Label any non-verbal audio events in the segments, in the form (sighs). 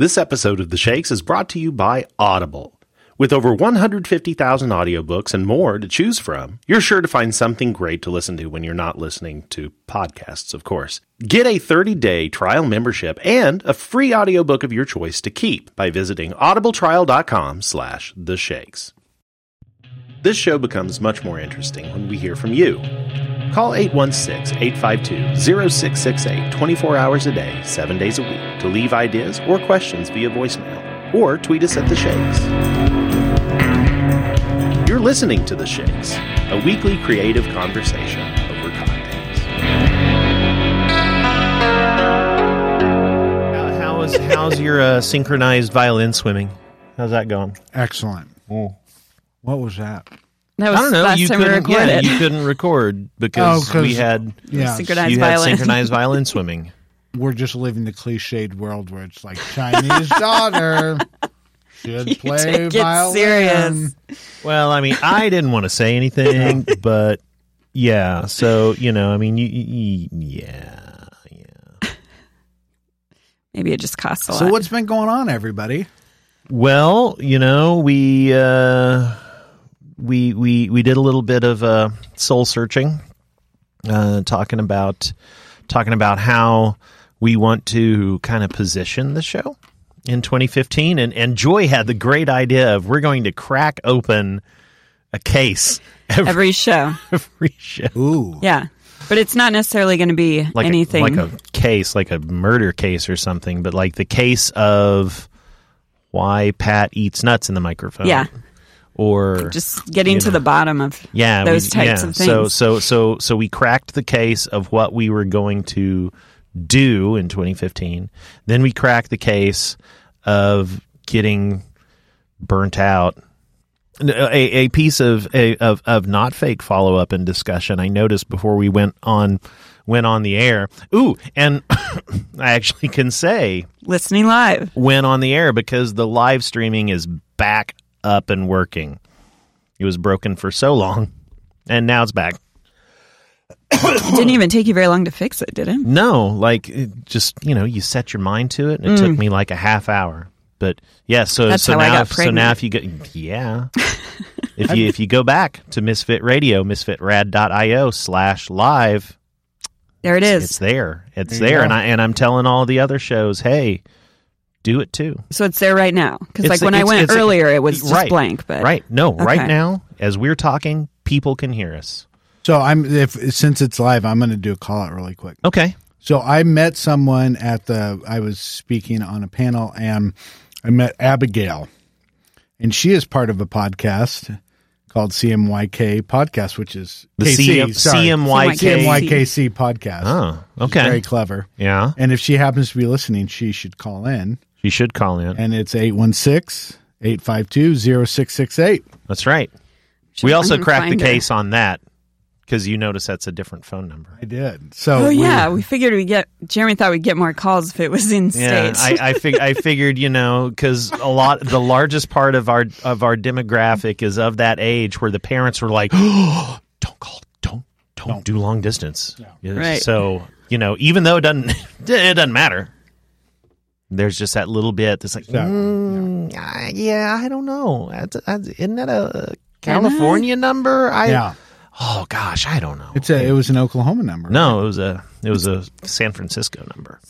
This episode of The Shakes is brought to you by Audible. With over 150,000 audiobooks and more to choose from, you're sure to find something great to listen to when you're not listening to podcasts, of course. Get a 30-day trial membership and a free audiobook of your choice to keep by visiting audibletrial.com slash the shakes. This show becomes much more interesting when we hear from you. Call 816 852 0668 24 hours a day, 7 days a week to leave ideas or questions via voicemail or tweet us at The Shakes. You're listening to The Shakes, a weekly creative conversation over cocktails. How's, how's your uh, synchronized violin swimming? How's that going? Excellent. What was that? That was I don't know. last You time we couldn't, yeah, recorded. you couldn't record because Oh, 'cause- we had Yeah, Synchronized you had violin. synchronized violin swimming. (laughs) we're just living the cliched world where it's like Chinese daughter (laughs) should You play take it violin. serious. Well, I mean, I didn't want to say anything, (laughs) but yeah. So you know, I mean, you, you, yeah, yeah. Maybe it just costs a lot. So what's been going on, everybody? Well, you know, we uh, we we we did a little bit of uh, soul searching, uh, talking about talking about how we want to kind of position the show in 2015, and and Joy had the great idea of we're going to crack open a case every, Every show. (laughs) every show. Ooh, Yeah. But it's not necessarily going to be like anything. a, like a case, like a murder case or something, but like the case of why Pat eats nuts in the microphone. Yeah. Or just getting to know. the bottom of yeah, those we, types yeah. of So things. so so so we cracked the case of what we were going to do in 2015. Then we cracked the case of getting burnt out. Uh, a, a piece of a, of of not fake follow up and discussion I noticed before we went on went on the air. Ooh, and (coughs) I actually can say listening live. went on the air because the live streaming is back up and working. It was broken for so long, and now it's back. It didn't even take you very long to fix it, did it? No, like it just you know, you set your mind to it, and it took me like a half hour. But yeah, so Mm. That's so how I now got if, so now if you go yeah. (laughs) if you if you go back to Misfit Radio, misfitrad.io slash live, There it is. it's is. there. It's There there. go. And I and I'm telling all the other shows, hey, do it too. So it's there right now. Because like when I went earlier, it was just right, blank. But Right. No, right now, as we're talking, people can hear us. So I'm if since it's live, I'm going to do a call out really quick. Okay. So I met someone at the I was speaking on a panel and I met Abigail. And she is part of a podcast called CMYK podcast, which is The KC, CM, sorry. CMYK. CMYKC podcast. Oh, She's okay. Very clever. yeah. And if she happens to be listening, she should call in. You should call in. And it's 816 852 0668. That's right. Should we also cracked the find her. case on that because you notice that's a different phone number. I did. So Oh we- yeah, we figured we get. Jeremy thought we'd get more calls if it was in states. Yeah, state. I I, fig- I figured you know because a lot the largest part of our of our demographic is of that age where the parents were like, oh, (gasps) don't call, don't don't, do long distance. Yeah, Right. So you know, even though it doesn't (laughs) it doesn't matter. There's just that little bit that's like, So, mm, uh, yeah, I don't know. That's, that's, isn't that a California number? I yeah. oh gosh, I don't know. It's a, it was an Oklahoma number. no, it was a it was a San Francisco number.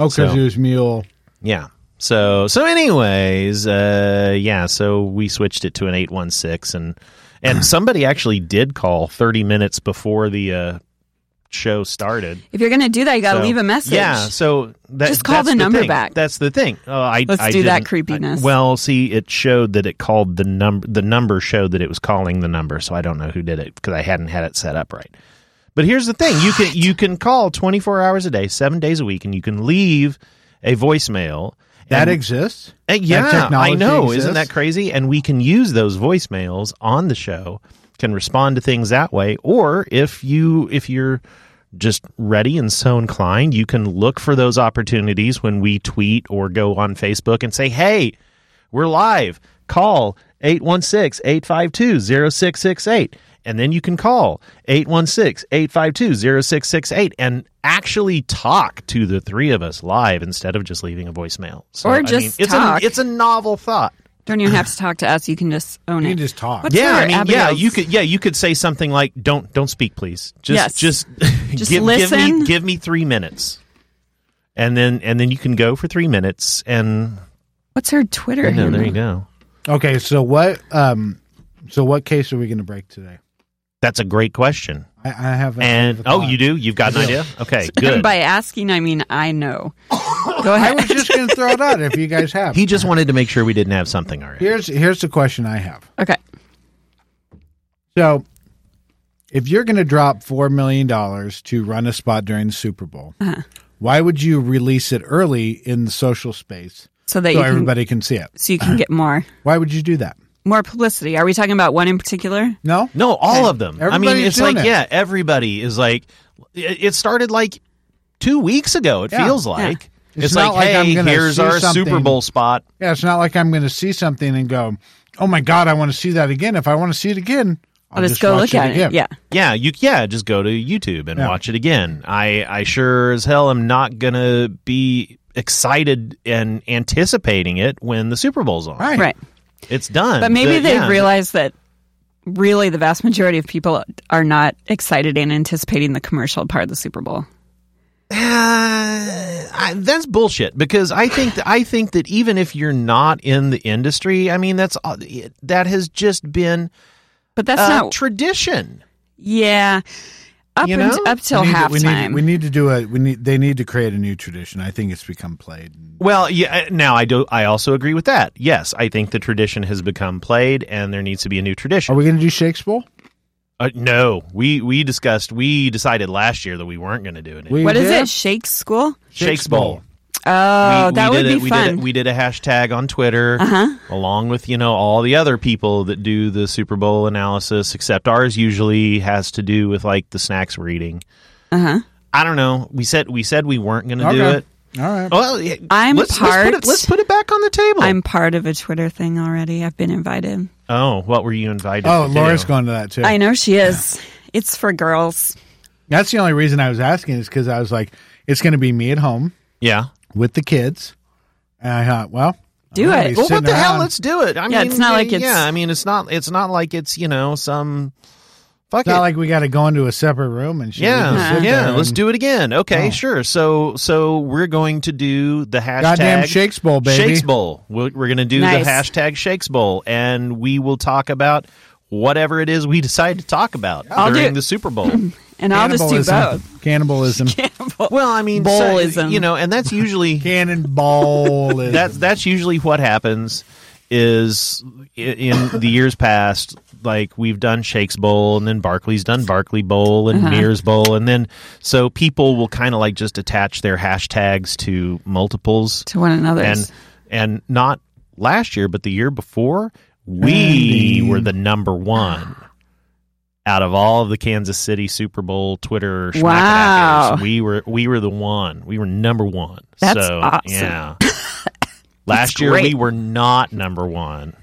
Oh, because So- it was Mule. Yeah. So so anyways, uh yeah, so we switched it to an 816 and and (clears throat) somebody actually did call 30 minutes before the uh show started. if you're gonna do that, you got to So- leave a message. Yeah, so that, Just call that's the number thing. back. That's the thing. Uh, I, Let's I do that creepiness. I- well, see, it showed that it called the number. The number showed that it was calling the number, so I don't know who did it because I hadn't had it set up right. But here's the thing: you can you can call 24 hours a day, seven days a week, and you can leave a voicemail. That and- exists? That yeah, I know. exists? Isn't that crazy? And we can use those voicemails on the show. Can respond to things that way, or if you if you're just ready and so inclined, you can look for those opportunities when we tweet or go on Facebook and say, "Hey, we're live. Call 816-852-0668." And then you can call 816-852-0668 and actually talk to the three of us live instead of just leaving a voicemail. So, Or I just mean, it's talk. A, it's a novel thought. Don't even have to talk to us. You can just own You it. You can just talk. What's yeah, I mean, yeah, you could, yeah, you could say something like, "Don't, don't speak, please. Just, Yes. just, (laughs) Just give, give listen. me, give me three minutes." And then, and then you can go for three minutes, and What's her Twitter you know, there you go. Okay, so what? Um, so what case are we going to break today? That's a great question. I, I have. I And oh, you do? You've got an idea? Okay, (laughs) good. By asking, I mean I know. (coughs) Go I ahead. was just going to throw it out if you guys (laughs) have. He just wanted to make sure we didn't have something already. Here's here's the question I have. okay. So, if you're going to drop four million dollars to run a spot during the Super Bowl, Uh-huh. why would you release it early in the social space So that so you can, everybody can see it? so you can get more Why would you do that? More publicity. Are we talking about one in particular? No, No, all of them. I mean, it's doing like, it. yeah, everybody is like, it it started like two weeks ago, it Yeah. feels like. It's It's, not like, like I'm hey, gonna here's see our something- Super Bowl spot. yeah, it's not like I'm going to see something and go, "Oh my god, I want to see that again." If I want to see it again, I'll, I'll just, go watch look at again. it. Yeah. Yeah, you yeah, just go to YouTube and Yeah. watch it again. I I sure as hell am not gonna be excited and anticipating it when the Super Bowl's on. Right. Right. It's done. But maybe The- they've yeah. realized that really the vast majority of people are not excited and anticipating the commercial part of the Super Bowl. Uh, I, that's bullshit because I think that, I think that even if you're not in the industry, I mean that's uh, that has just been But that's uh, not tradition. yeah. Up You and, know? up till we need, to, we, halftime. need, we need to do a. We need. They need to create a new tradition. I think it's become played. Well, yeah. Now I do. I also agree with that. Yes, I think the tradition has become played, and there needs to be a new tradition. Are we going to do Shakespeare? Uh, no, we we discussed. We decided last year that we weren't going to do it. We what is did? it? Shake School? Shakes Bowl. Oh, We- that we would did be it, we fun. Did it, we did a hashtag on Twitter, Uh-huh. along with you know all the other people that do the Super Bowl analysis. Except ours usually has to do with like the snacks we're eating. Uh huh. I don't know. We said we said we weren't going to do it. All right. Well, I'm let's, let's put part- it, let's put it back on the table. I'm part of a Twitter thing already. I've been invited. oh, what were you invited? Oh, to Laura's do? going to that too. I know she is. It's for girls. That's the only reason I was asking is because I was like, it's going to be me at home Yeah. With the kids. And I thought, well, Do it. Well, what sitting the hell? Let's do it. I Yeah, mean, it's not like yeah, I mean, it's not. It's not like it's you know some. Fuck It's not it. like we got to go into a separate room and shit. Yeah, can sit yeah. there Let's do it again. Okay, Oh. sure. So, so we're going to do the hashtag Goddamn Shakes Bowl, baby. Shakes Bowl. We're, we're going to do Nice. the hashtag Shakes Bowl, and we will talk about whatever it is we decide to talk about I'll during it. the Super Bowl. (laughs) And I'll just do both. Cannibalism. (laughs) Cannibalism. well, I mean, so- Bowlism. you know, and that's usually (laughs) Cannonballism. that's that's usually what happens is i- in the years past like we've done Shakes Bowl and then Barkley's done Barkley Bowl and uh-huh. Mears Bowl and then so people will kind of like just attach their hashtags to multiples To one another. and and not last year but the year before we Andy. were the number 1 out of all of the Kansas City Super Bowl Twitter. Wow. we were we were the one we were number 1 That's so awesome. (laughs) yeah Last year great. we were not number one.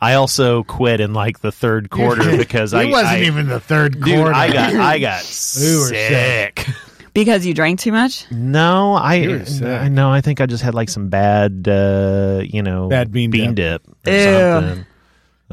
I also quit in like the third quarter (laughs) because it I wasn't I- even the third dude. quarter. I got I (laughs) got We sick. because you drank too much? No, I You were sick. I know. I think I just had like some bad, uh, you know, Bad bean bean dip, or Ew. something.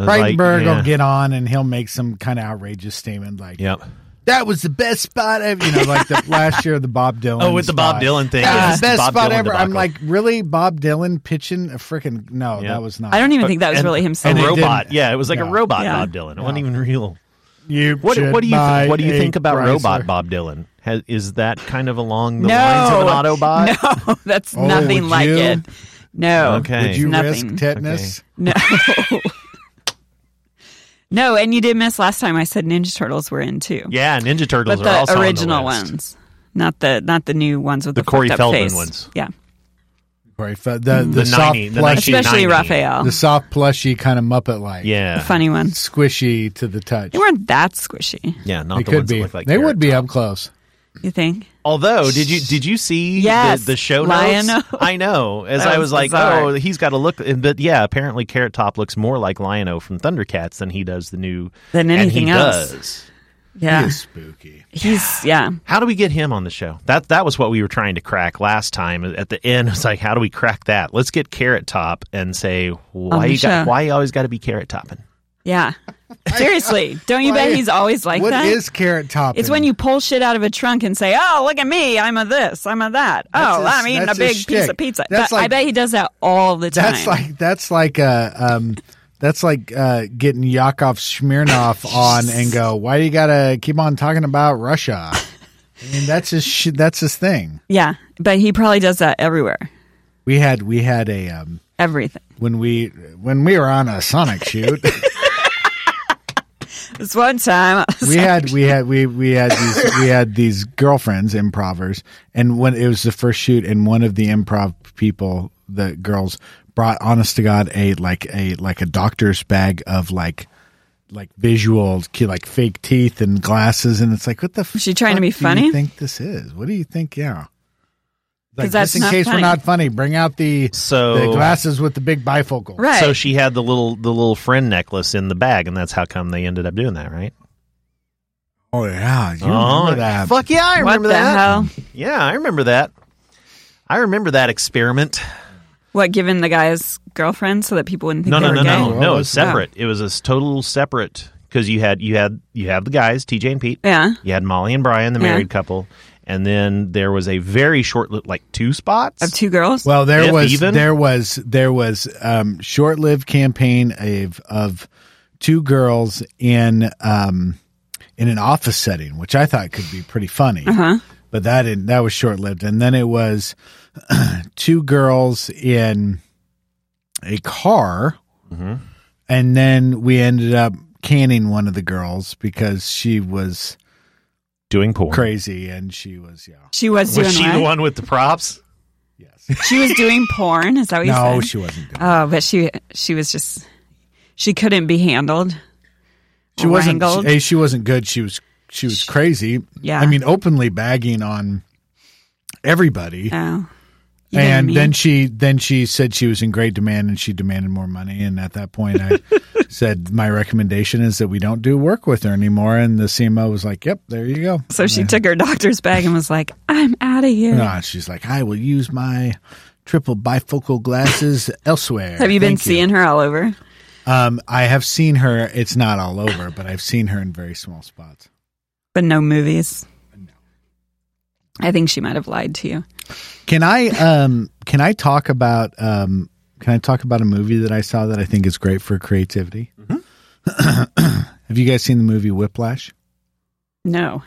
I was like, Breitenberg yeah. will get on and he'll make some kind of outrageous statement like, Yep. "That was the best spot ever." You know, like the (laughs) last year of the Bob Dylan. Oh, with the Bob. Dylan thing. That yeah, was the best Bob spot Dylan ever. I'm like, really, Bob Dylan pitching a freaking no, Yeah. that was not. I don't even think that was And- really him a saying it it. robot. Yeah, it was like Yeah. a robot Yeah. Bob Dylan. It wasn't even real. You What, should what do you buy th- what do you think about Chrysler. robot Bob Dylan? Has, is that kind of along the No. lines of an (laughs) Autobot? No, (laughs) that's Oh, nothing like you? it. No. Okay. Would you Nothing. risk tetanus? No. No, and you did miss last time I said Ninja Turtles were in too. Yeah, Ninja Turtles but are also the on original list. ones. Not the not the new ones with The the, Corey fucked up Feldman face. ones. Yeah. Right, the mm, the, The soft 90, the plushy, 1990. Especially Raphael. the soft plushy kind of Muppet like, Yeah, The funny one. squishy to the touch. They weren't that squishy. yeah, not They the could ones that be. look like they would be Top. up close. You think? Although, did you did you see Yes, the, the show Lion-O. notes? (laughs) I know. As I was was like, bizarre. oh, he's got to look. But yeah, apparently Carrot Top looks more like Lion-O from Thundercats than he does the new. Than and anything he else. Does. He Yeah. is spooky. He's (sighs) yeah. How do we get him on the show? That that was what we were trying to crack last time. At the end, (laughs) it's like, how do we crack that? Let's get Carrot Top and say why you got why you always got to be Carrot Topping. Yeah. (laughs) Seriously. Don't you bet he's always like What that? is carrot top? it's when you pull shit out of a trunk and say, "Oh, look at me! I'm a this, I'm a that. That's oh, his- I'm eating a big piece shtick. of pizza." That's But I bet he does that all the time. That's like that's like uh um that's like uh getting Yakov Smirnoff (laughs) on and go, why do you gotta keep on talking about Russia? (laughs) I mean, that's his sh- that's his thing. yeah, but he probably does that everywhere, We had we had a um everything. when we when we were on a Sonic shoot. This one time, (laughs) we had we had we we had these we had these girlfriends improvers and when it was the first shoot and one of the improv people the girls brought honest to god a like a like a doctor's bag of like like visual like fake teeth and glasses and it's like what the she trying to be do funny? you think this is? What do you think? Yeah like 'Cause that's just in case funny. we're not funny bring out the So the glasses with the big bifocal right. So she had the little the little friend necklace in the bag, and that's how come they ended up doing that, right? oh yeah you oh, remember that Fuck yeah, I what remember the that. hell? Yeah, I remember that. I remember that experiment. What? given the guys girlfriend so that people wouldn't think No, they no, were no, gay? no, no. It was It's separate. It was a total separate because you had you had you have the guys, TJ and Pete. Yeah. You had Molly and Brian, the Yeah. married couple, and then there was a very short, li- like two spots. Of two girls. Well, there was even? there was there was um, short-lived campaign of of two girls in um, in an office setting, which I thought could be pretty funny. Uh-huh. But that didn't, that was short-lived, and then it was (clears throat) two girls in a car, Mhm. and then we ended up canning one of the girls because she was doing porn. crazy and she was yeah she was doing Was she what? the one with the props? yes (laughs) She was doing porn. Is that what you no said? she wasn't doing Oh, but she she was just she couldn't be handled. she wasn't Wrangled. she, a she wasn't good she was she was crazy Yeah. i mean openly bagging on everybody Oh. Even and me. then she then she said she was in great demand and she demanded more money and at that point i (laughs) said my recommendation is that we don't do work with her anymore and the cmo was like yep there you go so she took her doctor's bag and was like, "I'm out of here." She's like i will use my triple bifocal glasses (laughs) elsewhere Have you been Thank seeing her all over? um i have seen her it's not all over but i've seen her in very small spots But no movies. I think she might have lied to you. Can I um can I talk about um can I talk about a movie that I saw that I think is great for creativity? (clears throat) Have you guys seen the movie Whiplash? No.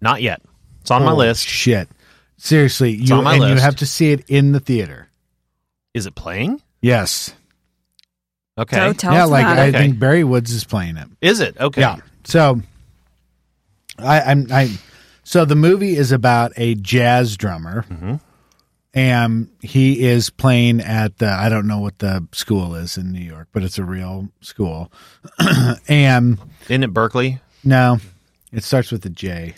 Not yet. It's on my list. Shit. Seriously, you on my and you have to see it in the theater. Is it playing? Yes. Okay. So tell yeah, us like about I. Okay. think Barrywoods is playing it. Is it? Okay. Yeah. So I I'm I so the movie is about a jazz drummer. And he is playing at the I don't know what the school is in New York, but it's a real school. (clears throat) and Isn't it Berklee? no, it starts with a J.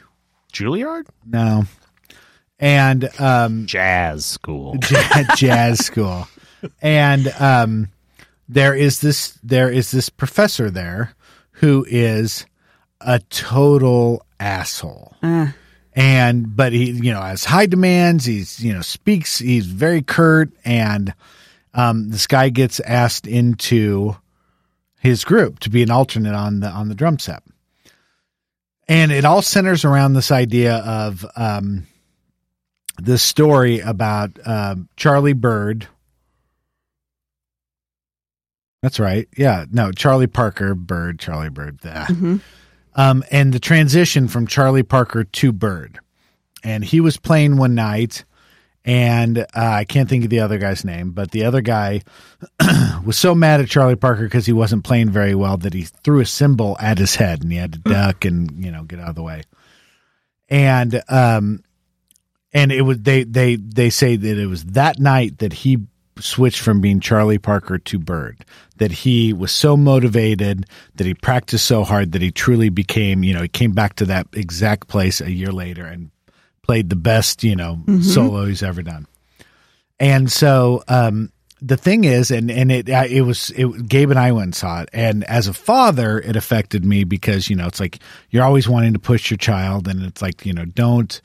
Juilliard? No. And um Jazz school. (laughs) j- jazz school. And um there is this there is this professor there who is a total asshole. Uh, and but he you know has high demands. He's you know speaks he's very curt and um this guy gets asked into his group to be an alternate on the on the drum set. And it all centers around this idea of um this story about um charlie bird. That's right. Yeah. No charlie parker bird charlie bird mhm. Um, and the transition from Charlie Parker to Bird. And he was playing one night, and uh, I can't think of the other guy's name, but the other guy (clears throat) was so mad at Charlie Parker because he wasn't playing very well that he threw a cymbal at his head, and he had to duck and you know get out of the way. And um, and it was they they they say that it was that night that he switched from being Charlie Parker to Bird. That he was so motivated, that he practiced so hard, that he truly became, you know, he came back to that exact place a year later and played the best, you know, solo he's ever done. And so um, the thing is, and and it it was it, Gabe and I went and saw it, and as a father, it affected me because you know it's like you're always wanting to push your child, and it's like you know don't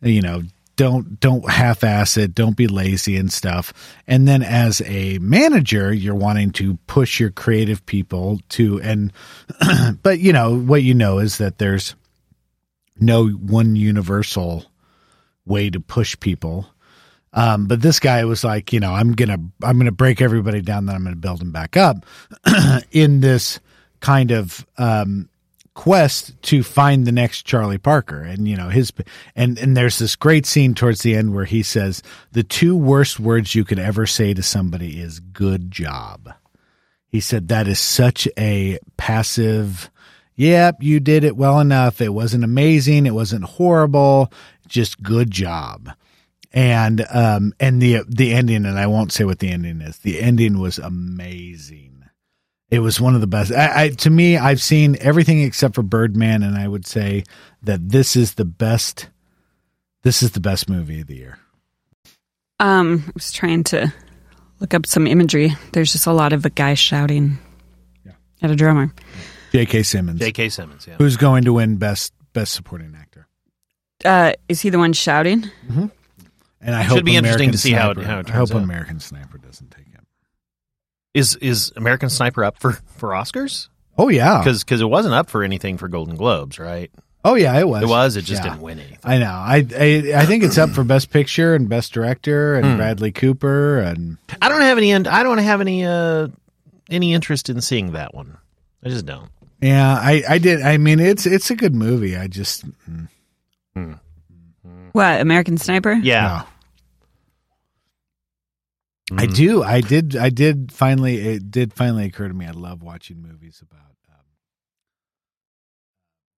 you know don't don't half-ass it don't be lazy and stuff. And then as a manager you're wanting to push your creative people to and (clears throat) but you know what you know is that there's no one universal way to push people. Um, but this guy was like you know i'm gonna i'm gonna break everybody down then i'm gonna build them back up (clears throat) in this kind of um, quest to find the next Charlie Parker. And you know, his and and there's this great scene towards the end where he says the two worst words you could ever say to somebody is good job. He said that is such a passive Yep, you did it well enough. It wasn't amazing, it wasn't horrible, just good job. And um and the the ending and I won't say what the ending is. The ending was amazing. It was one of the best. I, I, to me, I've seen everything except for Birdman, and I would say that this is the best. This is the best movie of the year. Um, I was trying to look up some imagery. There's just a lot of a guy shouting Yeah. at a drummer. J.K. Simmons, J.K. Simmons. Yeah. who's going to win best best supporting actor, Uh, is he the one shouting? and I Should hope be interesting to see how it- how it I hope turns out. American Sniper doesn't take him. Is is American Sniper up for for Oscars? Oh yeah, Because because it wasn't up for anything for Golden Globes, right? oh yeah, it was. It was. It just Yeah. didn't win anything. I know. I, I I think it's up for best picture and best director and Bradley Cooper and I don't have any. I don't have any. Uh, any interest in seeing that one. I just don't. yeah. I I did. I mean, it's it's a good movie. I just mm, What American Sniper? Yeah. no. I do. I did. I did finally. It did finally occur to me. I love watching movies about um,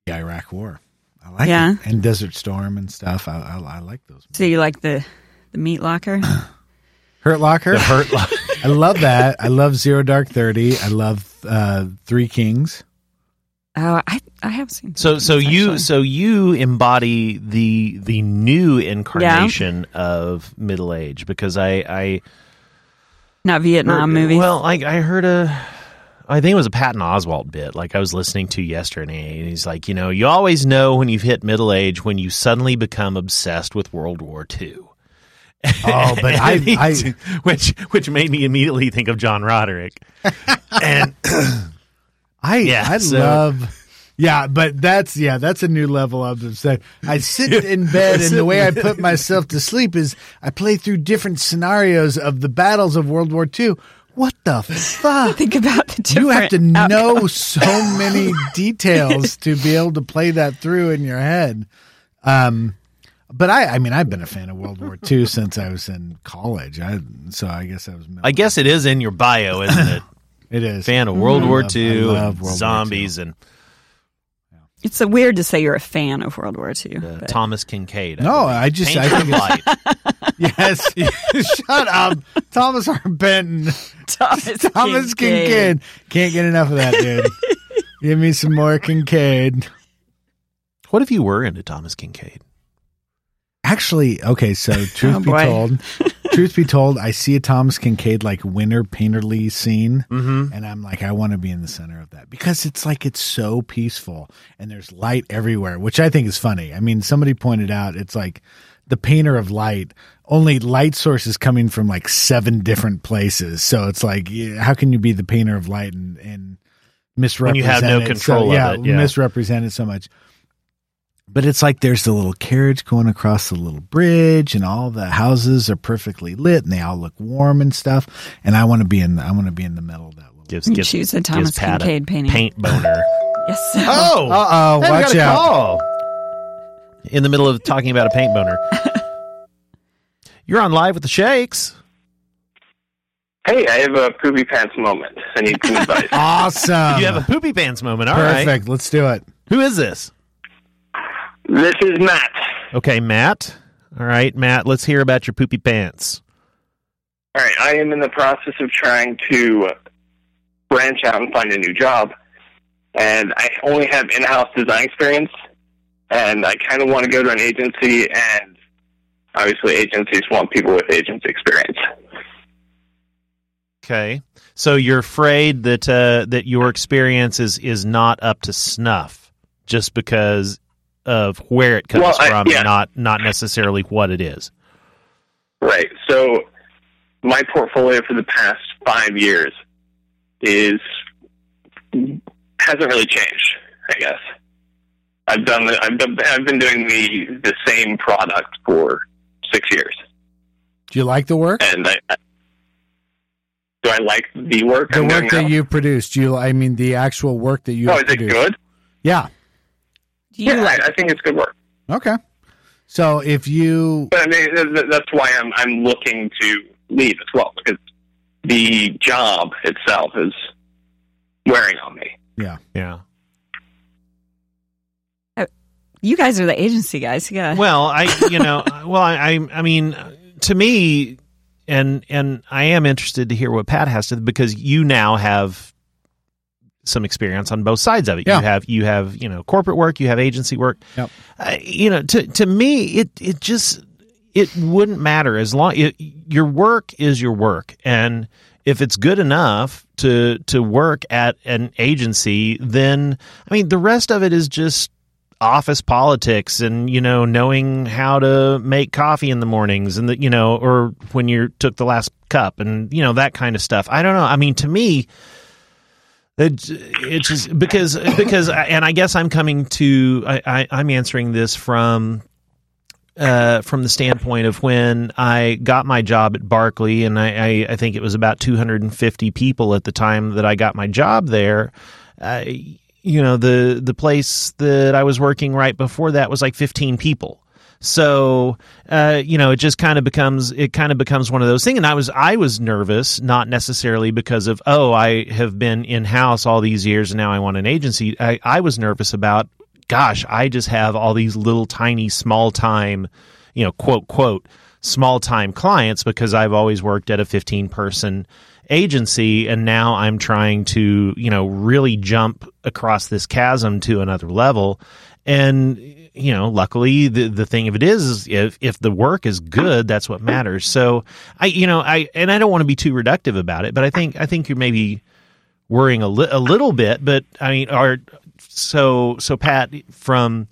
the Iraq War. I like Yeah. it. and Desert Storm and stuff. I I, I like those. So you like the the meat locker? (coughs) Hurt Locker. The Hurt Lo- (laughs) I love that. I love Zero Dark Thirty. I love uh, Three Kings. oh, I I have seen. So so things, you actually. so you embody the the new incarnation of middle age because I I not Vietnam heard- movies. Well, like I heard a I think it was a Patton Oswalt bit like I was listening to yesterday and he's like, you know, you always know when you've hit middle age when you suddenly become obsessed with World War II. Oh, but (laughs) I, I which which made me immediately think of John Roderick. (laughs) and (clears throat) I Yeah, I so- love yeah, but that's yeah, that's a new level of upset. I sit (laughs) in bed and the way I put myself to sleep is I play through different scenarios of the battles of World War II. What the (laughs) fuck? think about the You have to different know so many (laughs) details to be able to play that through in your head. Um but I, I mean, I've been a fan of World War II since I was in college. I, so I guess I was. I guess it is in your bio, isn't it? it is Fan of World I War love- I II, love and World War II. zombies, and It's so weird to say you're a fan of World War II. uh, Thomas Kinkade. No, believe. I just- Paint I think Light. (laughs) (laughs) Yes. (laughs) Shut up. Thomas R. Benton. Thomas, Thomas Kinkade. Can't get enough of that, dude. Give me some more Kinkade. What if you were into Thomas Kinkade? Actually, okay, so (laughs) truth Oh, be boy. told, truth be told, I see a Thomas Kinkade like winter painterly scene, Mm-hmm. and I'm like, I want to be in the center of that because it's like it's so peaceful and there's light everywhere, which I think is funny. I mean, somebody pointed out it's like the painter of light, only light sources coming from like seven different places. So it's like, how can you be the painter of light and, and misrepresent you have no control so, of yeah, it, yeah. misrepresent it so much. But it's like there's the little carriage going across the little bridge, and all the houses are perfectly lit, and they all look warm and stuff. And I want to be in. I want to be in the middle of that little. Gives, gives, choose a Thomas gives Pat a painting. paint boner. (laughs) Yes. oh, Uh oh! Hey, Watch got a out! call. In the middle of talking about a paint boner. (laughs) You're on live with the Shakes. Hey, I have a poopy pants moment. I need some (laughs) advice. Awesome! You have a poopy pants moment. All right. perfect. Let's do it. Who is this? This is Matt. Okay, Matt. All right, Matt. Let's hear about your poopy pants. All right, I am in the process of trying to branch out and find a new job, and I only have in-house design experience. and I kind of want to go to an agency, and obviously agencies want people with agency experience. Okay. So you're afraid that uh, that your experience is, is not up to snuff just because of where it comes Well, I- from yeah. and not not necessarily what it is. Right. So my portfolio for the past five years is hasn't really changed. I guess I've done the, I've done, I've been doing the the same product for six years, Do you like the work? and I, I do I like the work The I'm work doing that now? you produced. Do you? I mean, the actual work that you Oh, have is it good? Yeah. Do you yeah, like I, I think it's good work. Okay. So if you, But I mean, th- th- that's why I'm I'm looking to leave as well because the job itself is wearing on me. yeah, Yeah. Uh, you guys are the agency guys? Yeah. Well, I you know, (laughs) well I I, I mean to me and and I am interested to hear what Pat has to because you now have some experience on both sides of it. Yeah. You have you have, you know, corporate work, you have agency work. Yep. Uh, you know, to to me it it just it wouldn't matter as long it, your work is your work and if it's good enough to to work at an agency then I mean the rest of it is just office politics and you know knowing how to make coffee in the mornings and the you know or when you took the last cup and you know that kind of stuff i don't know i mean to me it, it's just because because and i guess i'm coming to I, I i'm answering this from uh, from the standpoint of when I got my job at Barkley, and I, I, I think it was about 250 people at the time that I got my job there. Uh, you know, the the place that I was working right before that was like 15 people. So, uh, you know, it just kind of becomes it kind of becomes one of those things. And I was I was nervous, not necessarily because of oh I have been in house all these years and now I want an agency. I, I was nervous about gosh, I just have all these little tiny small time, you know, quote quote small time clients because I've always worked at a 15 person agency and now I'm trying to, you know, really jump across this chasm to another level. And you know, luckily the the thing of it is, is if if the work is good, that's what matters. So I you know, I and I don't want to be too reductive about it, but I think I think you're maybe worrying a, li- a little bit, but I mean, are so so Pat from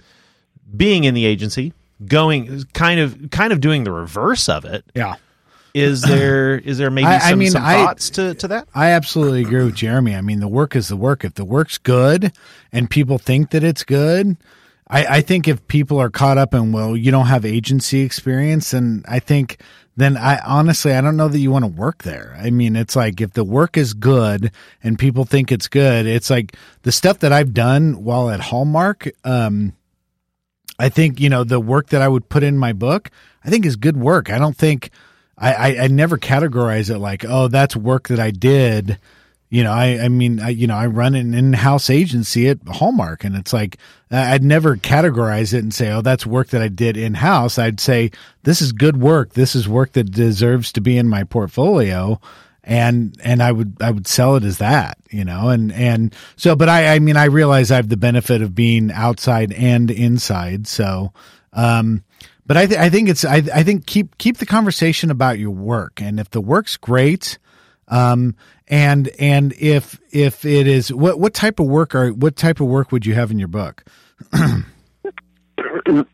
being in the agency, going kind of kind of doing the reverse of it. yeah. Is (clears throat) there is there maybe I- I mean, some I- thoughts to, to that? I absolutely agree with Jeremy. I mean, the work is the work. If the work's good and people think that it's good, I, I think if people are caught up in, well, you don't have agency experience, and I think, then I honestly, I don't know that you want to work there. I mean, it's like if the work is good and people think it's good, it's like the stuff that I've done while at Hallmark, um, I think, you know, the work that I would put in my book, I think is good work. I don't think, I, I, I never categorize it like, oh, that's work that I did. You know, I, I mean, I, you know, I run an in-house agency at Hallmark and it's like, I'd never categorize it and say, oh, that's work that I did in-house. I'd say, this is good work. This is work that deserves to be in my portfolio. And, and I would, I would sell it as that, you know, and, and so, but I, I mean, I realize I have the benefit of being outside and inside. So, um, but I, th- I think it's, I, I think keep, keep the conversation about your work. And if the work's great, um, and, and if, if it is, what, what type of work are, what type of work would you have in your book? (clears throat)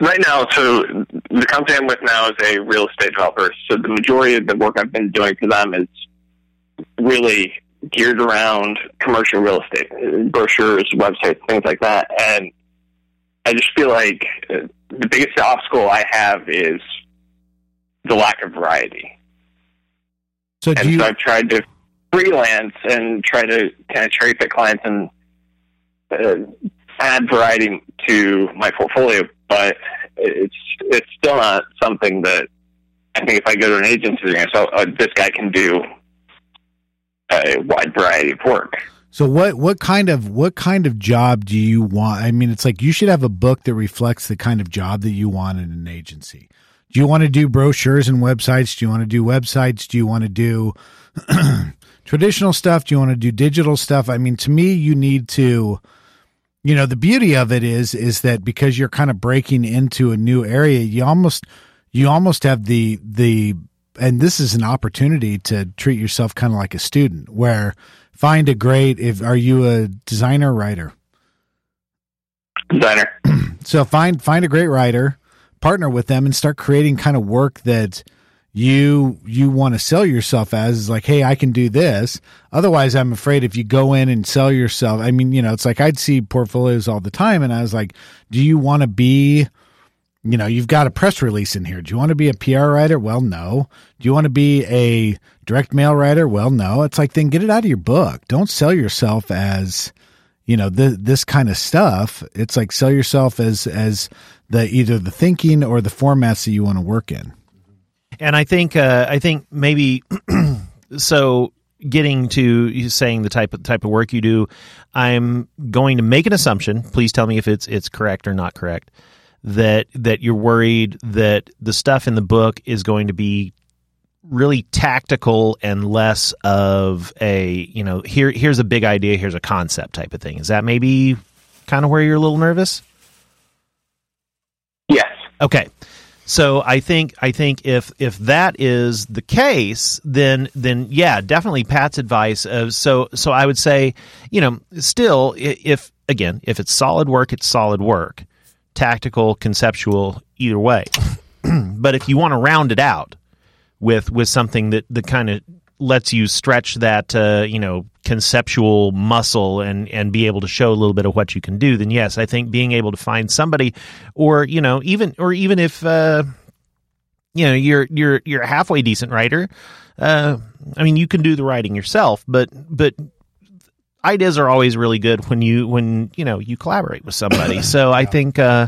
Right now, so the company I'm with now is a real estate developer. So the majority of the work I've been doing for them is really geared around commercial real estate, brochures, websites, things like that. And I just feel like the biggest obstacle I have is the lack of variety. So do And you, so I've tried to freelance and try to kind of cherry pick clients and uh, add variety to my portfolio, but it's it's still not something that I think if I go to an agency, they're going to say, oh, this guy can do a wide variety of work. so what, what kind of, what kind of job do you want? I mean, it's like you should have a book that reflects the kind of job that you want in an agency. Do you want to do brochures and websites? Do you want to do websites? Do you want to do (clears throat) traditional stuff? Do you want to do digital stuff? I mean, to me, you need to, you know the beauty of it is is that because you're kind of breaking into a new area you almost you almost have the the and this is an opportunity to treat yourself kind of like a student where find a great if are you a designer writer Designer. (clears throat) so find find a great writer partner with them and start creating kind of work that you you want to sell yourself as is like hey i can do this. Otherwise i'm afraid if you go in and sell yourself i mean you know it's like i'd see portfolios all the time and i was like do you want to be you know you've got a press release in here. Do you want to be a pr writer? Well no. Do you want to be a direct mail writer? Well no. It's like then get it out of your book. Don't sell yourself as you know th- this kind of stuff it's like sell yourself as as the either the thinking or the formats that you want to work in and I think uh, I think maybe (clears throat) so. Getting to saying the type of type of work you do, I'm going to make an assumption. Please tell me if it's it's correct or not correct. That that you're worried that the stuff in the book is going to be really tactical and less of a you know here here's a big idea here's a concept type of thing. Is that maybe kind of where you're a little nervous? Yes. Okay. So I think I think if if that is the case, then then yeah, definitely Pat's advice. Of, so so I would say, you know, still if again if it's solid work, it's solid work, tactical, conceptual, either way. (clears throat) but if you want to round it out with with something that that kind of lets you stretch that uh, you know conceptual muscle and and be able to show a little bit of what you can do then yes i think being able to find somebody or you know even or even if uh, you know you're you're you're a halfway decent writer uh, i mean you can do the writing yourself but but ideas are always really good when you when you know you collaborate with somebody. (coughs) So i think uh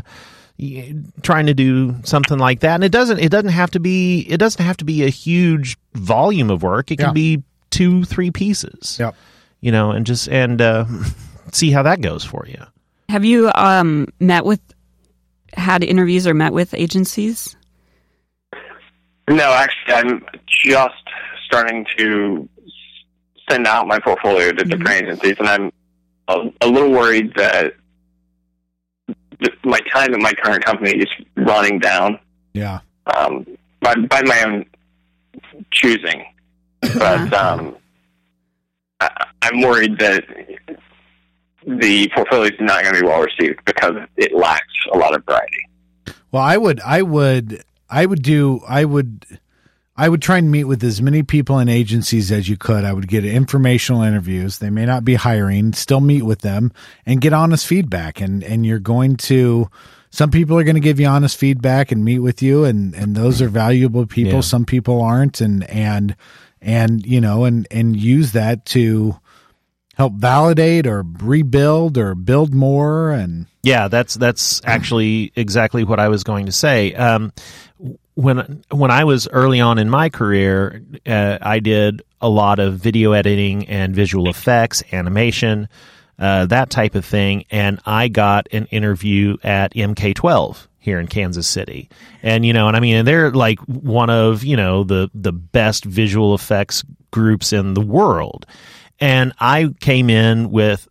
trying to do something like that and it doesn't it doesn't have to be it doesn't have to be a huge volume of work it can Yeah. be two three pieces Yep. you know and just and uh (laughs) see how that goes for you Have you um, met with, had interviews or met with agencies? No, actually, I'm just starting to send out my portfolio to different agencies, and I'm a, a little worried that th- my time at my current company is running down yeah um, by, by my own choosing. (coughs) But um, I, I'm worried that the portfolio is not going to be well received because it lacks a lot of variety. Well, I would, I would, I would do, I would, I would try and meet with as many people and agencies as you could. I would get informational interviews. They may not be hiring, still meet with them and get honest feedback. And, and you're going to, some people are going to give you honest feedback and meet with you and, and those are valuable people. Yeah. Some people aren't. And, and, and, you know, and, and use that to help validate or rebuild or build more. And Yeah, that's that's actually exactly what I was going to say. Um, when when I was early on in my career, uh, I did a lot of video editing and visual effects, animation, uh, that type of thing, and I got an interview at MK12 here in Kansas City, and you know, and I mean, and they're like one of you know the the best visual effects groups in the world, and I came in with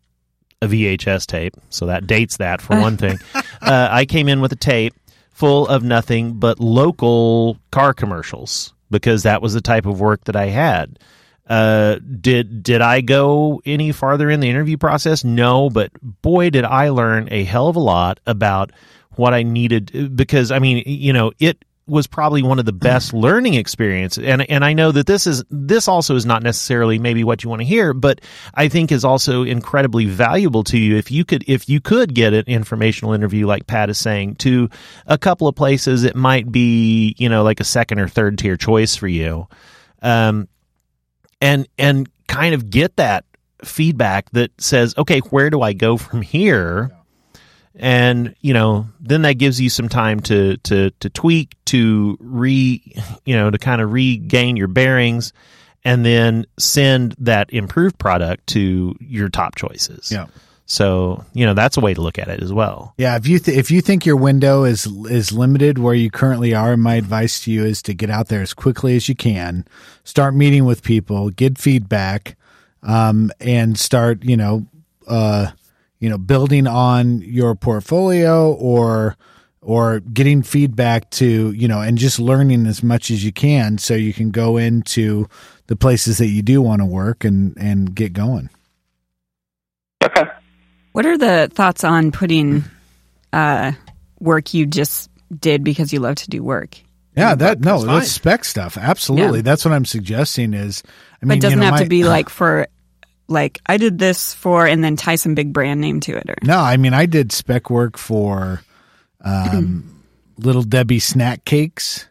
a VHS tape, so that dates that for one thing. (laughs) Uh, I came in with a tape full of nothing but local car commercials because that was the type of work that I had. Uh, did did I go any farther in the interview process? No, but boy, did I learn a hell of a lot about what I needed because I mean, you know, it was probably one of the best (clears throat) learning experiences and and I know that this is this also is not necessarily maybe what you want to hear but I think is also incredibly valuable to you. If you could if you could get an informational interview like Pat is saying to a couple of places it might be you know like a second or third tier choice for you. Um and and kind of get that feedback that says okay where do I go from here and you know then that gives you some time to to to tweak to re you know to kind of regain your bearings and then send that improved product to your top choices Yeah. so you know that's a way to look at it as well Yeah, if you th- if you think your window is is limited where you currently are, my advice to you is to get out there as quickly as you can, start meeting with people, get feedback, um, and start you know, uh, you know, building on your portfolio or or getting feedback to, you know, and just learning as much as you can so you can go into the places that you do want to work and and get going. Okay. What are the thoughts on putting uh, work you just did because you love to do work? Yeah, that no, that's that's spec stuff. Absolutely. Yeah. That's what I'm suggesting is I But mean, it doesn't you know, have my- to be (sighs) like for, like, I did this for, and then tie some big brand name to it. Or, No, I mean I did spec work for um, (clears throat) Little Debbie snack cakes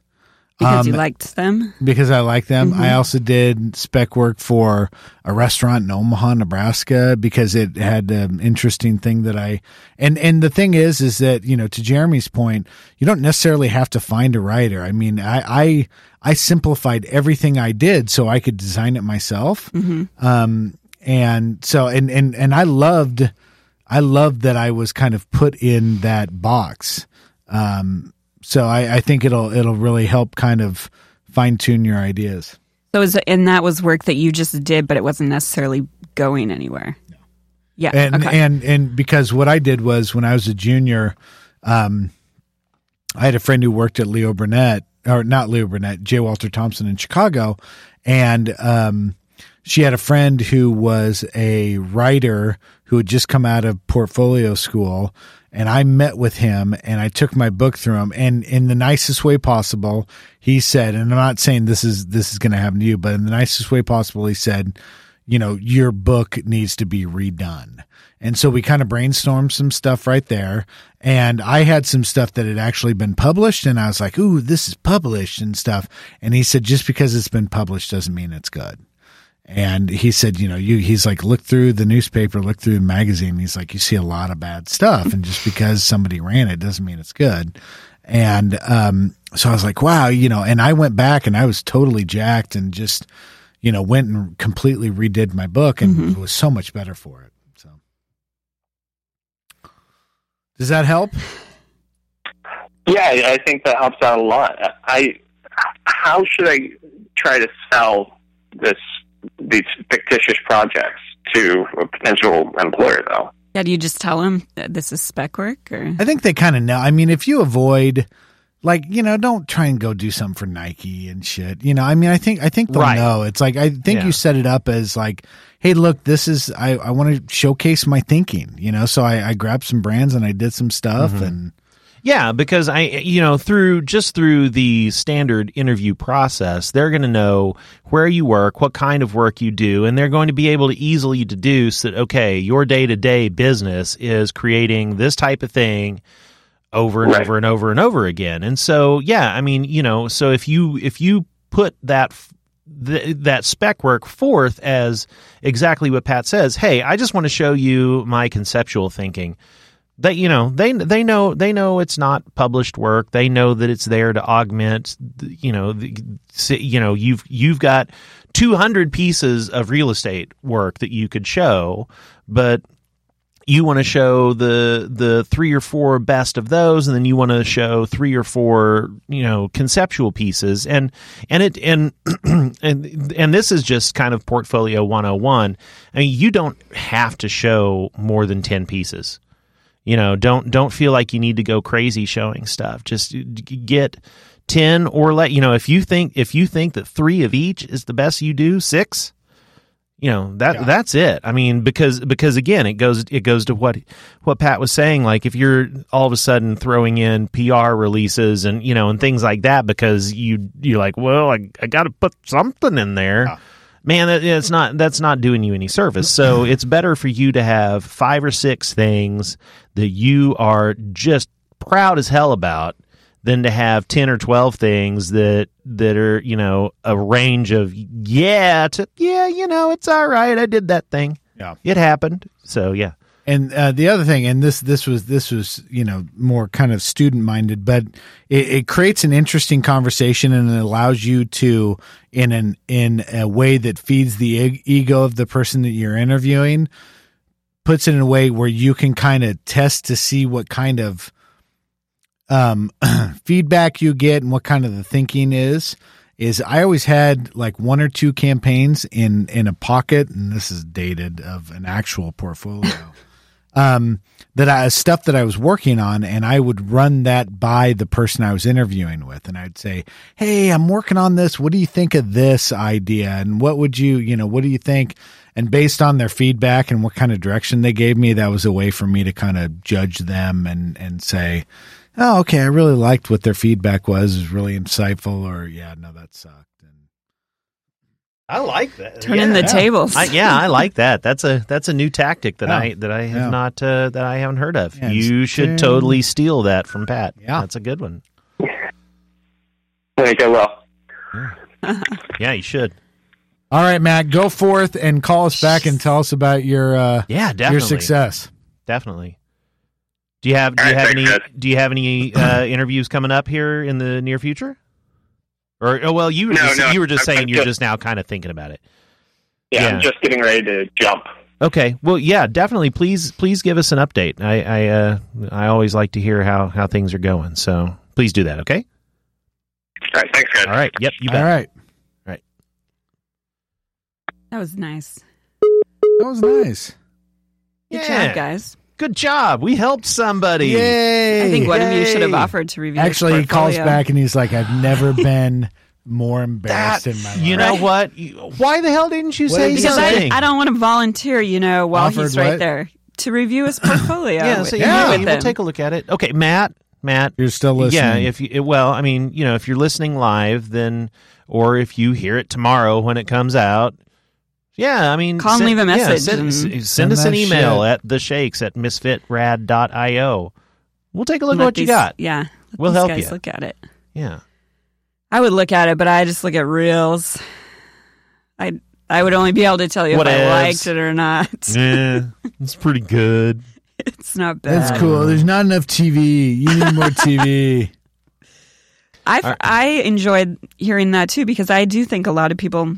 because you Um, liked them. because I like them. I also did spec work for a restaurant in Omaha, Nebraska because it had an interesting thing that I and and the thing is is that you know to Jeremy's point, you don't necessarily have to find a writer. I mean, I I, I simplified everything I did so I could design it myself. Um, and so and and and I loved I loved that I was kind of put in that box. Um, so I, I think it'll it'll really help kind of fine tune your ideas. So, is and that was work that you just did, but it wasn't necessarily going anywhere. Yeah. And okay. and and because what I did was when I was a junior, um, I had a friend who worked at Leo Burnett or not Leo Burnett, J. Walter Thompson in Chicago, and um, she had a friend who was a writer who had just come out of portfolio school and I met with him and I took my book through him and in the nicest way possible he said and I'm not saying this is this is going to happen to you but in the nicest way possible he said you know your book needs to be redone. And so we kind of brainstormed some stuff right there and I had some stuff that had actually been published and I was like ooh this is published and stuff. And he said just because it's been published doesn't mean it's good and he said, you know, you, he's like, look through the newspaper, look through the magazine. He's like, you see a lot of bad stuff. And just because somebody ran it doesn't mean it's good. And, um, so I was like, wow, you know, and I went back and I was totally jacked and just, you know, went and completely redid my book and it was so much better for it. So does that help? Yeah, I I think that helps out a lot. I how should I try to sell this these fictitious projects to a potential employer though? yeah. Do you just tell them that this is spec work, or I think they kind of know. I mean, if you avoid, like, you know, don't try and go do something for Nike and shit. You know, I mean, I think I think they'll Right. know. It's like I think Yeah. you set it up as like, hey, look, this is I I want to showcase my thinking. You know, so I, I grabbed some brands and I did some stuff mm-hmm. and Yeah, because I, you know, through just through the standard interview process, they're going to know where you work, what kind of work you do, and they're going to be able to easily deduce that okay, your day to day business is creating this type of thing over and Right. over and over and over again. And so, yeah, I mean, you know, so if you if you put that th- that spec work forth as exactly what Pat says, hey, I just want to show you my conceptual thinking they you know they they know they know it's not published work. They know that it's there to augment you know the, you know you've you've got 200 pieces of real estate work that you could show but you want to show the the three or four best of those and then you want to show three or four you know conceptual pieces. And and it and (clears throat) and and this is just kind of portfolio 101 i mean you don't have to show more than 10 pieces you know don't don't feel like you need to go crazy showing stuff. Just get 10 or let you know if you think if you think that 3 of each is the best you do 6 you know that that's it. I mean because because again it goes it goes to what what pat was saying like if you're all of a sudden throwing in pr releases and you know and things like that because you you're like well i, I got to put something in there man that, it's not that's not doing you any service. So mm-hmm. it's better for you to have five or six things that you are just proud as hell about than to have 10 or 12 things that that are you know a range of yeah to yeah you know it's all right. I did that thing. Yeah. it happened. So yeah And uh, the other thing, and this this was this was you know more kind of student minded, but it, it creates an interesting conversation and it allows you to in an in a way that feeds the ego of the person that you're interviewing, puts it in a way where you can kind of test to see what kind of um, (clears throat) feedback you get and what kind of the thinking is. Is I always had like one or two campaigns in in a pocket, and this is dated of an actual portfolio. (laughs) um, that I stuff that I was working on, and I would run that by the person I was interviewing with, and I'd say, "Hey, I'm working on this. What do you think of this idea? And what would you, you know, what do you think?" And based on their feedback and what kind of direction they gave me, that was a way for me to kind of judge them and and say, "Oh, okay, I really liked what their feedback was. It was really insightful." Or, "Yeah, no, that sucked." And I like that. Turning the tables. I, yeah, I like that. (laughs) That's a that's a new tactic that Yeah. I that I have Yeah. not uh, that I haven't heard of. Yeah, you should turn- totally steal that from Pat. Yeah. that's a good one. I think I will. (laughs) Yeah, you should. All right, Matt, go forth and call us back and tell us about your uh, Yeah, definitely. your success. Definitely. Do you have do you have any do you have any uh, interviews coming up here in the near future? Or oh well, you were No, just, no, you were just I'm- saying I'm you're just- just now kind of thinking about it. Yeah, Yeah. I'm just getting ready to jump. Okay. Well, yeah, definitely. Please, please give us an update. I, I, uh, I always like to hear how how things are going. So please do that. Okay. All right, thanks, guys. All right. Yep. You bet. All right. that was nice. That was nice. Good Yeah. job, guys. Good job. We helped somebody. Yay. I think one of you should have offered to review. his Actually, he calls portfolio. back and he's like, I've never (laughs) been more embarrassed That, in my life. you know what? You- Why the hell didn't you What say did he because I, something? I don't want to volunteer. You know, while Offered he's right what? there to review his portfolio. yeah. with, So meet yeah, with we'll him. take a look at it. Okay, Matt. Matt. You're still listening. Yeah. If you well, I mean, you know, if you're listening live, then or if you hear it tomorrow when it comes out. Yeah, I mean, Call and send- leave a yeah, message send, and- Send send us an email shit. at the shakes at misfitrad.io. We'll take a look at Let what you got. Yeah, let We'll these help guys you. Look at it. Yeah. I would look at it, but I just look at reels. I I would only be able to tell you if I liked it or not. (laughs) Yeah, it's pretty good. it's not bad. That's cool. There's not enough TV. You need more TV. I (laughs) All right. I enjoyed hearing that too because I do think a lot of people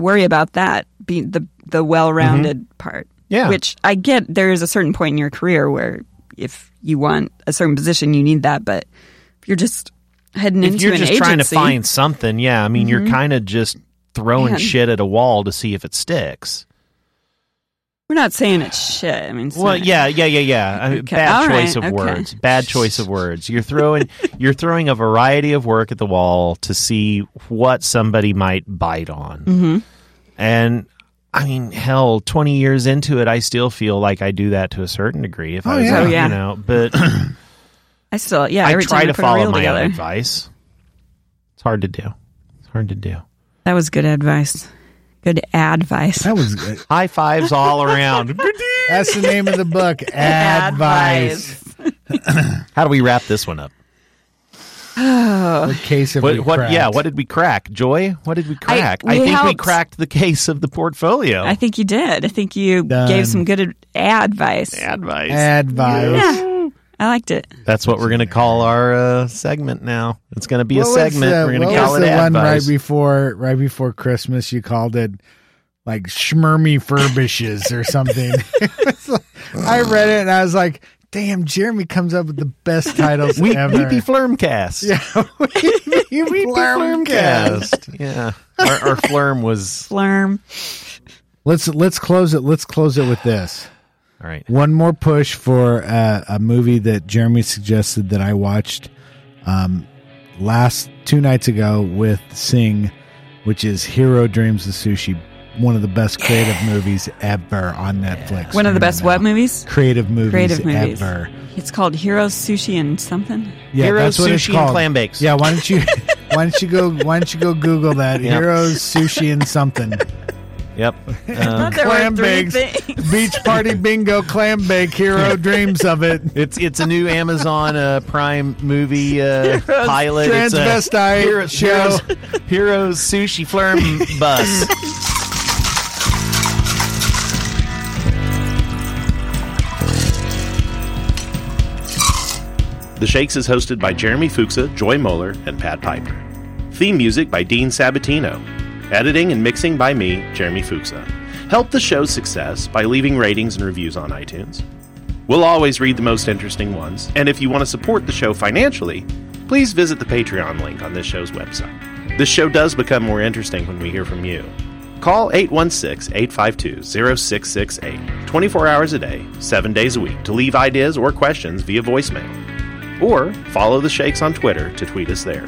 worry about that being the the well-rounded part. Mm-hmm. Yeah. Which I get there is a certain point in your career where if you want a certain position you need that, but if you're just heading If into you're an just agency, trying to find something, yeah, I mean, you're kind of just throwing Man. shit at a wall to see if it sticks. We're not saying it's shit. I mean, it's Well, not- yeah, yeah, yeah, yeah. Okay, Bad all choice right, of okay. words. Bad choice of words. You're throwing (laughs) you're throwing a variety of work at the wall to see what somebody might bite on. Mm-hmm. And I mean, hell, 20 years into it, I still feel like I do that to a certain degree. If Oh, I was, yeah. Oh, you know, but (clears throat) I still yeah. I try time to put follow my together, own advice. It's hard to do. It's hard to do. that was good advice. Good advice. That was good. (laughs) High fives all around. (laughs) That's the name of the book. Advice. (clears throat) How do we wrap this one up? (sighs) What case have we What, what yeah, what did we crack? Joy, what did we crack? we I, think we cracked the case of the portfolio. I think you did. I think you Done. gave some good ad- advice. Advice. Advice. Yeah, I liked it. That's what we're going to call our uh, segment now. It's going to be What a segment. the- we're going to call was it the one advice. right before right before Christmas. You called it like Schmermy Furbishes or something. Like- (laughs) I read it and I was like, "Damn, Jeremy comes up with the best titles we, ever." Weepy Flirmcast. yeah, (laughs) Weepy (laughs) Weepy Flirmcast. Flirmcast. yeah. Our, our flirm was. Flurm. Let's let's close it. Let's close it with this. All right. One more push for uh, a movie that Jeremy suggested that I watched um, last two nights ago with Sing, which is Jiro Dreams of Sushi. One of the best creative movies ever on Netflix. One of the best now. what movies? Creative movies, Creative movies. ever. It's called Jiro Sushi and something. Yeah, Jiro's, that's what it's sushi, and called. clam bakes. Yeah, why don't you (laughs) why don't you go why don't you go Google that? (laughs) Yep. Jiro's Sushi and something. Yep. (laughs) Um, clam three bakes. Beach party bingo clam bake. Jiro (laughs) dreams of it. it's it's a new Amazon uh, Prime movie uh, pilot. It's a Transvestite Hero- show. Jiro's, Jiro's Sushi Flurm Bus. (laughs) The Shakes is hosted by Jeremy Fuchsa, Joy Moeller, and Pat Piper. Theme music by Dean Sabatino. Editing and mixing by me, Jeremy Fuchsa. Help the show's success by leaving ratings and reviews on iTunes. We'll always read the most interesting ones, and if you want to support the show financially, please visit the Patreon link on this show's website. This show does become more interesting when we hear from you. Call 816 852 0668 24 hours a day, 7 days a week to leave ideas or questions via voicemail. Or follow the Shakes on Twitter to tweet us there.